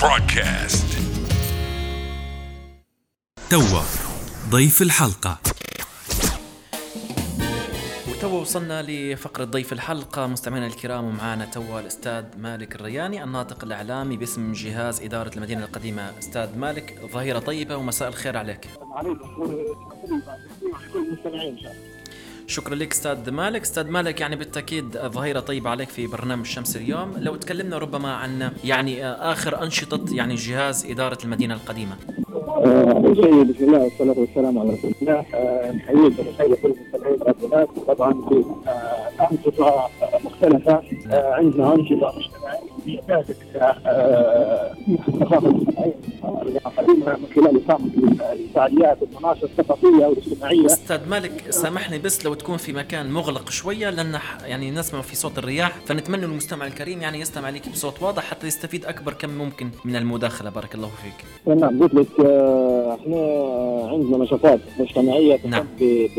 broadcast. توا ضيف الحلقة. وتوا وصلنا لفقرة ضيف الحلقة. مستمعينا الكرام ومعنا توا الأستاذ مالك الرياني الناطق الإعلامي باسم جهاز إدارة المدينة القديمة. أستاذ مالك ظهيرة طيبة ومساء الخير عليك. شكرا لك أستاذ مالك أستاذ مالك يعني بالتاكيد ظهيره طيبه عليك في برنامج شمس اليوم لو تكلمنا ربما عن يعني اخر انشطه يعني جهاز اداره المدينة القديمه شيء بسم الله والصلاه والسلام على رسول الله آه، نحييك ونحيي كل المستمعين والمستمعات طبعا في آه، انشطه مختلفه آه، عندنا تعكس آه، الثقافه الاجتماعيه القديمه من خلال اقامه الفعاليات والمناشط الثقافيه والاجتماعيه أستاذ مالك سامحني بس لو تكون في مكان مغلق شوية لأن يعني نسمع في صوت الرياح فنتمنى المستمع الكريم يعني يستمع لك بصوت واضح حتى يستفيد أكبر كم ممكن من المداخلة. بارك الله فيك. تمام قلت لك آه، إحنا عندنا نشاطات مجتمعية تهتم نعم.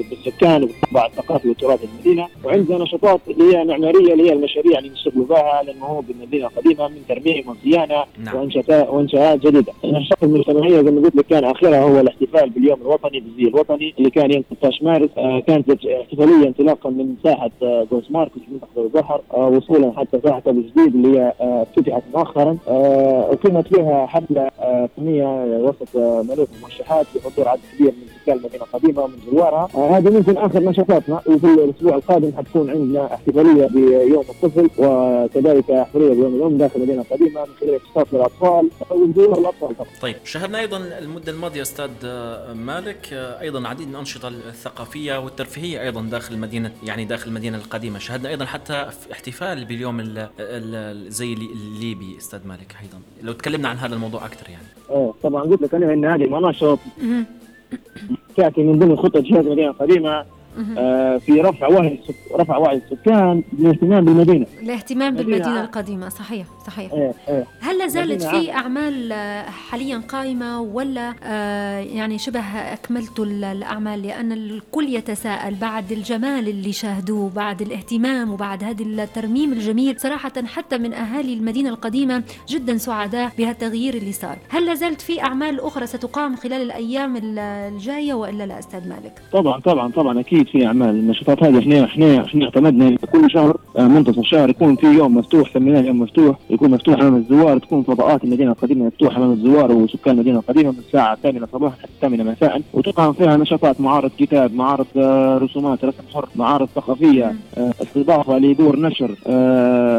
بالسكان وبالطابع الثقافي وتراث المدينة وعندنا نشاطات اللي هي معمارية اللي هي المشاريع اللي نشتغلوا بها لأنه هو بالمدينة القديمه من ترميم وصيانه نعم وإنشاءات وإنشاءات جديدة. النشاط المجتمعية زي ما قلت لك كان آخرها هو الاحتفال باليوم الوطني بالزي الوطني اللي كان يوم 16 مارس آه كانت احتفالية انطلاقا من ساحة آه جولز ماركت في منطقة البحر آه وصولا حتى ساحة أبو جديد اللي هي آه فتحت مؤخرا آه أقيمت فيها حفلة آه فنية وسط آه ملوك المرشحات بحضور عدد كبير من سكان المدينة القديمة ومن زوارها آه هذه ممكن آخر نشاطاتنا وفي الأسبوع القادم حتكون عندنا احتفالية بيوم الطفل وكذلك احتفالية بيوم الأم داخل المدينة القديمة من خلال اختصاص للاطفال وزيور الاطفال فقط. طيب شاهدنا أيضا المدة الماضية أستاذ مالك. آه، أيضا العديد من الأنشطة الثقافية والترفيهية أيضا داخل المدينة يعني داخل المدينة القديمة. شاهدنا أيضا حتى احتفال باليوم ال- زي اللي- الليبي أستاذ مالك أيضا. لو تكلمنا عن هذا الموضوع أكثر يعني. إيه طبعا قلت لك أنا إن هذه المناشط تأتي من ضمن خطة جهاز المدينة القديمه آه في رفع وعي رفع وعي السكان بالاهتمام بالمدينة. الاهتمام ع- القديمة صحيح صحيح. إيه إيه. هل لا زالت في أعمال آه، حاليا قائمة ولا آه، يعني شبه أكملتوا ال- الأعمال؟ لأن الكل يتساءل بعد الجمال اللي شاهدوه بعد الاهتمام وبعد هذا الترميم الجميل صراحة حتى من أهالي المدينة القديمة جدا سعداء بهالتغيير اللي صار. هل لا زالت في أعمال أخرى ستقام خلال الأيام ال- الجاية وإلا لا أستاذ مالك؟ طبعا طبعا طبعا أكيد. في اعمال النشاطات هذه إحنا إحنا إحنا اعتمدنا كل شهر. آه، منتصف الشهر يكون في يوم مفتوح سميناه يوم مفتوح يكون مفتوح أمام الزوار تكون فضاءات المدينة القديمة مفتوحة أمام الزوار وسكان المدينة القديمة من الساعة الثامنة صباحا حتى الثامنة مساء. وتقام فيها نشاطات معارض كتاب معارض آه، رسومات رسم حر معارض ثقافية آه، استضافة لدور نشر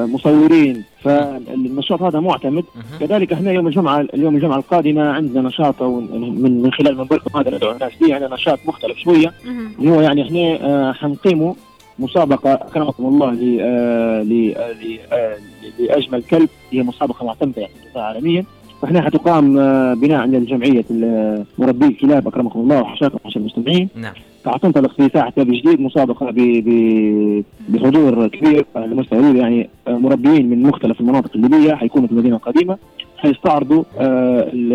مصورين فالنشاط هذا معتمد. كذلك إحنا يوم الجمعة اليوم الجمعة القادمة عندنا نشاط من من خلال منبركم هذا ندعو الناس به يعني نشاط مختلف شوية. اللي هو يعني إحنا آه، حنقيموا مسابقة اكرمكم الله ل آه، ل آه، ل- لأجمل كلب. هي مسابقة معتمدة يعني عالميا. فإحنا حتقام بناء على جمعيه ال- مربي الكلاب أكرمكم الله وحشاكم حشا المستمعين. نعم. فحتنطلق في ساحه جديد مسابقة. بحضور كبير على مستوى يعني آه، مربيين من مختلف المناطق الليبية حيكونوا في المدينة القديمة حيستعرضوا آه، ال-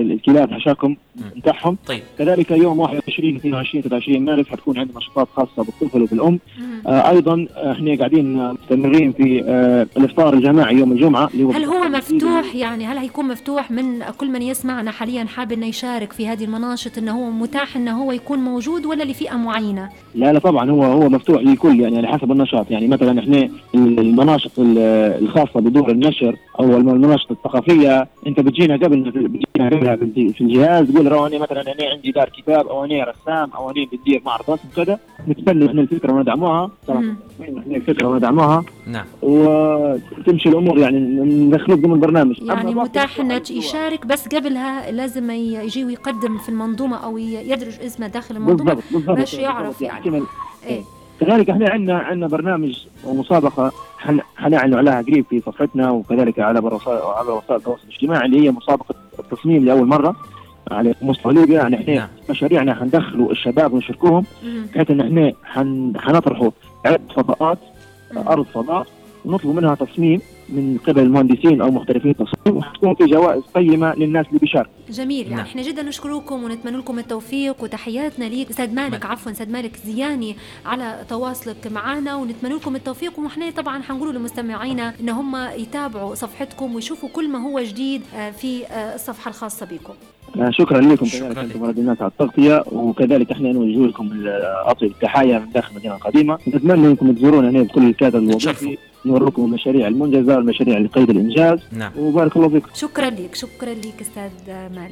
ال- الكلاب حشاكم بتاعهم. طيب. كذلك يوم 21 22 23 مارس حتكون عندنا نشاطات خاصة بالطفل وبالأم. آه أيضا آه، إحنا قاعدين آه، مستمرين في آه الإفطار الجماعي يوم الجمعة اللي هو هل هو مفتوح؟ يعني هل هيكون مفتوح من كل من يسمعنا حاليا حاب إنه يشارك في هذه المناشط إنه هو متاح إنه هو يكون موجود ولا لفئة معينة؟ لا لا طبعا هو هو مفتوح للكل يعني على حسب النشاط. يعني مثلا إحنا المناشط ال- الخاصة بدور النشر أو المناشط الثقافية انت بتجينا قبل بتجينا قبلها في الجهاز تقول أنا مثلا أنا عندي دار كتاب أو أنا رسام أو أنا بندير معرض رسم كذا نتبنى إحنا الفكرة وندعموها. إحنا الفكرة وندعموها نعم. وتمشي الأمور يعني ندخلوه ضمن برنامج. يعني متاح إنه الأسبوع- يشارك بس قبلها لازم يجي ويقدم في المنظومة أو يدرج اسمه داخل المنظومة. بالضبط بالضبط. باش يعرف بالضبط. يعني. يحتمل إيه. كذلك إحنا عندنا عندنا برنامج ومسابقة حن- حنعلن عليها قريب في صفحتنا وكذلك على على وسائل التواصل الاجتماعي اللي هي مسابقة التصميم لأول مرة على مستوى ليبيا يعني إحنا نعم. مشاريعنا حندخلوا الشباب ونشاركوهم مم. بحيث إن إحنا حن- حنطرحوا عده فضاءات. أرض فضاء نطلب منها تصميم من قبل المهندسين أو محترفين التصميم وحتكون في جوائز قيمة للناس اللي بيشاركوا. جميل نعم. إحنا جدا نشكركم ونتمنى لكم التوفيق وتحياتنا ليك أستاذ مالك نعم. عفوا أستاذ مالك زياني على تواصلك معنا ونتمنى لكم التوفيق ونحن طبعا حنقولوا لمستمعينا إن هم يتابعوا صفحتكم ويشوفوا كل ما هو جديد آه، في آه، الصفحة الخاصة بكم آه، شكرا لكم شكراً كذلك لكم. أنتم الناس على التغطية وكذلك إحنا نوجه لكم اطيب التحايا من داخل المدينة القديمة نتمنى أنكم تزورونا هنا بكل الكادر. الوظيفي نوريكم المشاريع المنجزة والمشاريع اللي قيد الإنجاز. نعم. وبارك الله فيكم شكرا لك شكرا لك أستاذ مالك.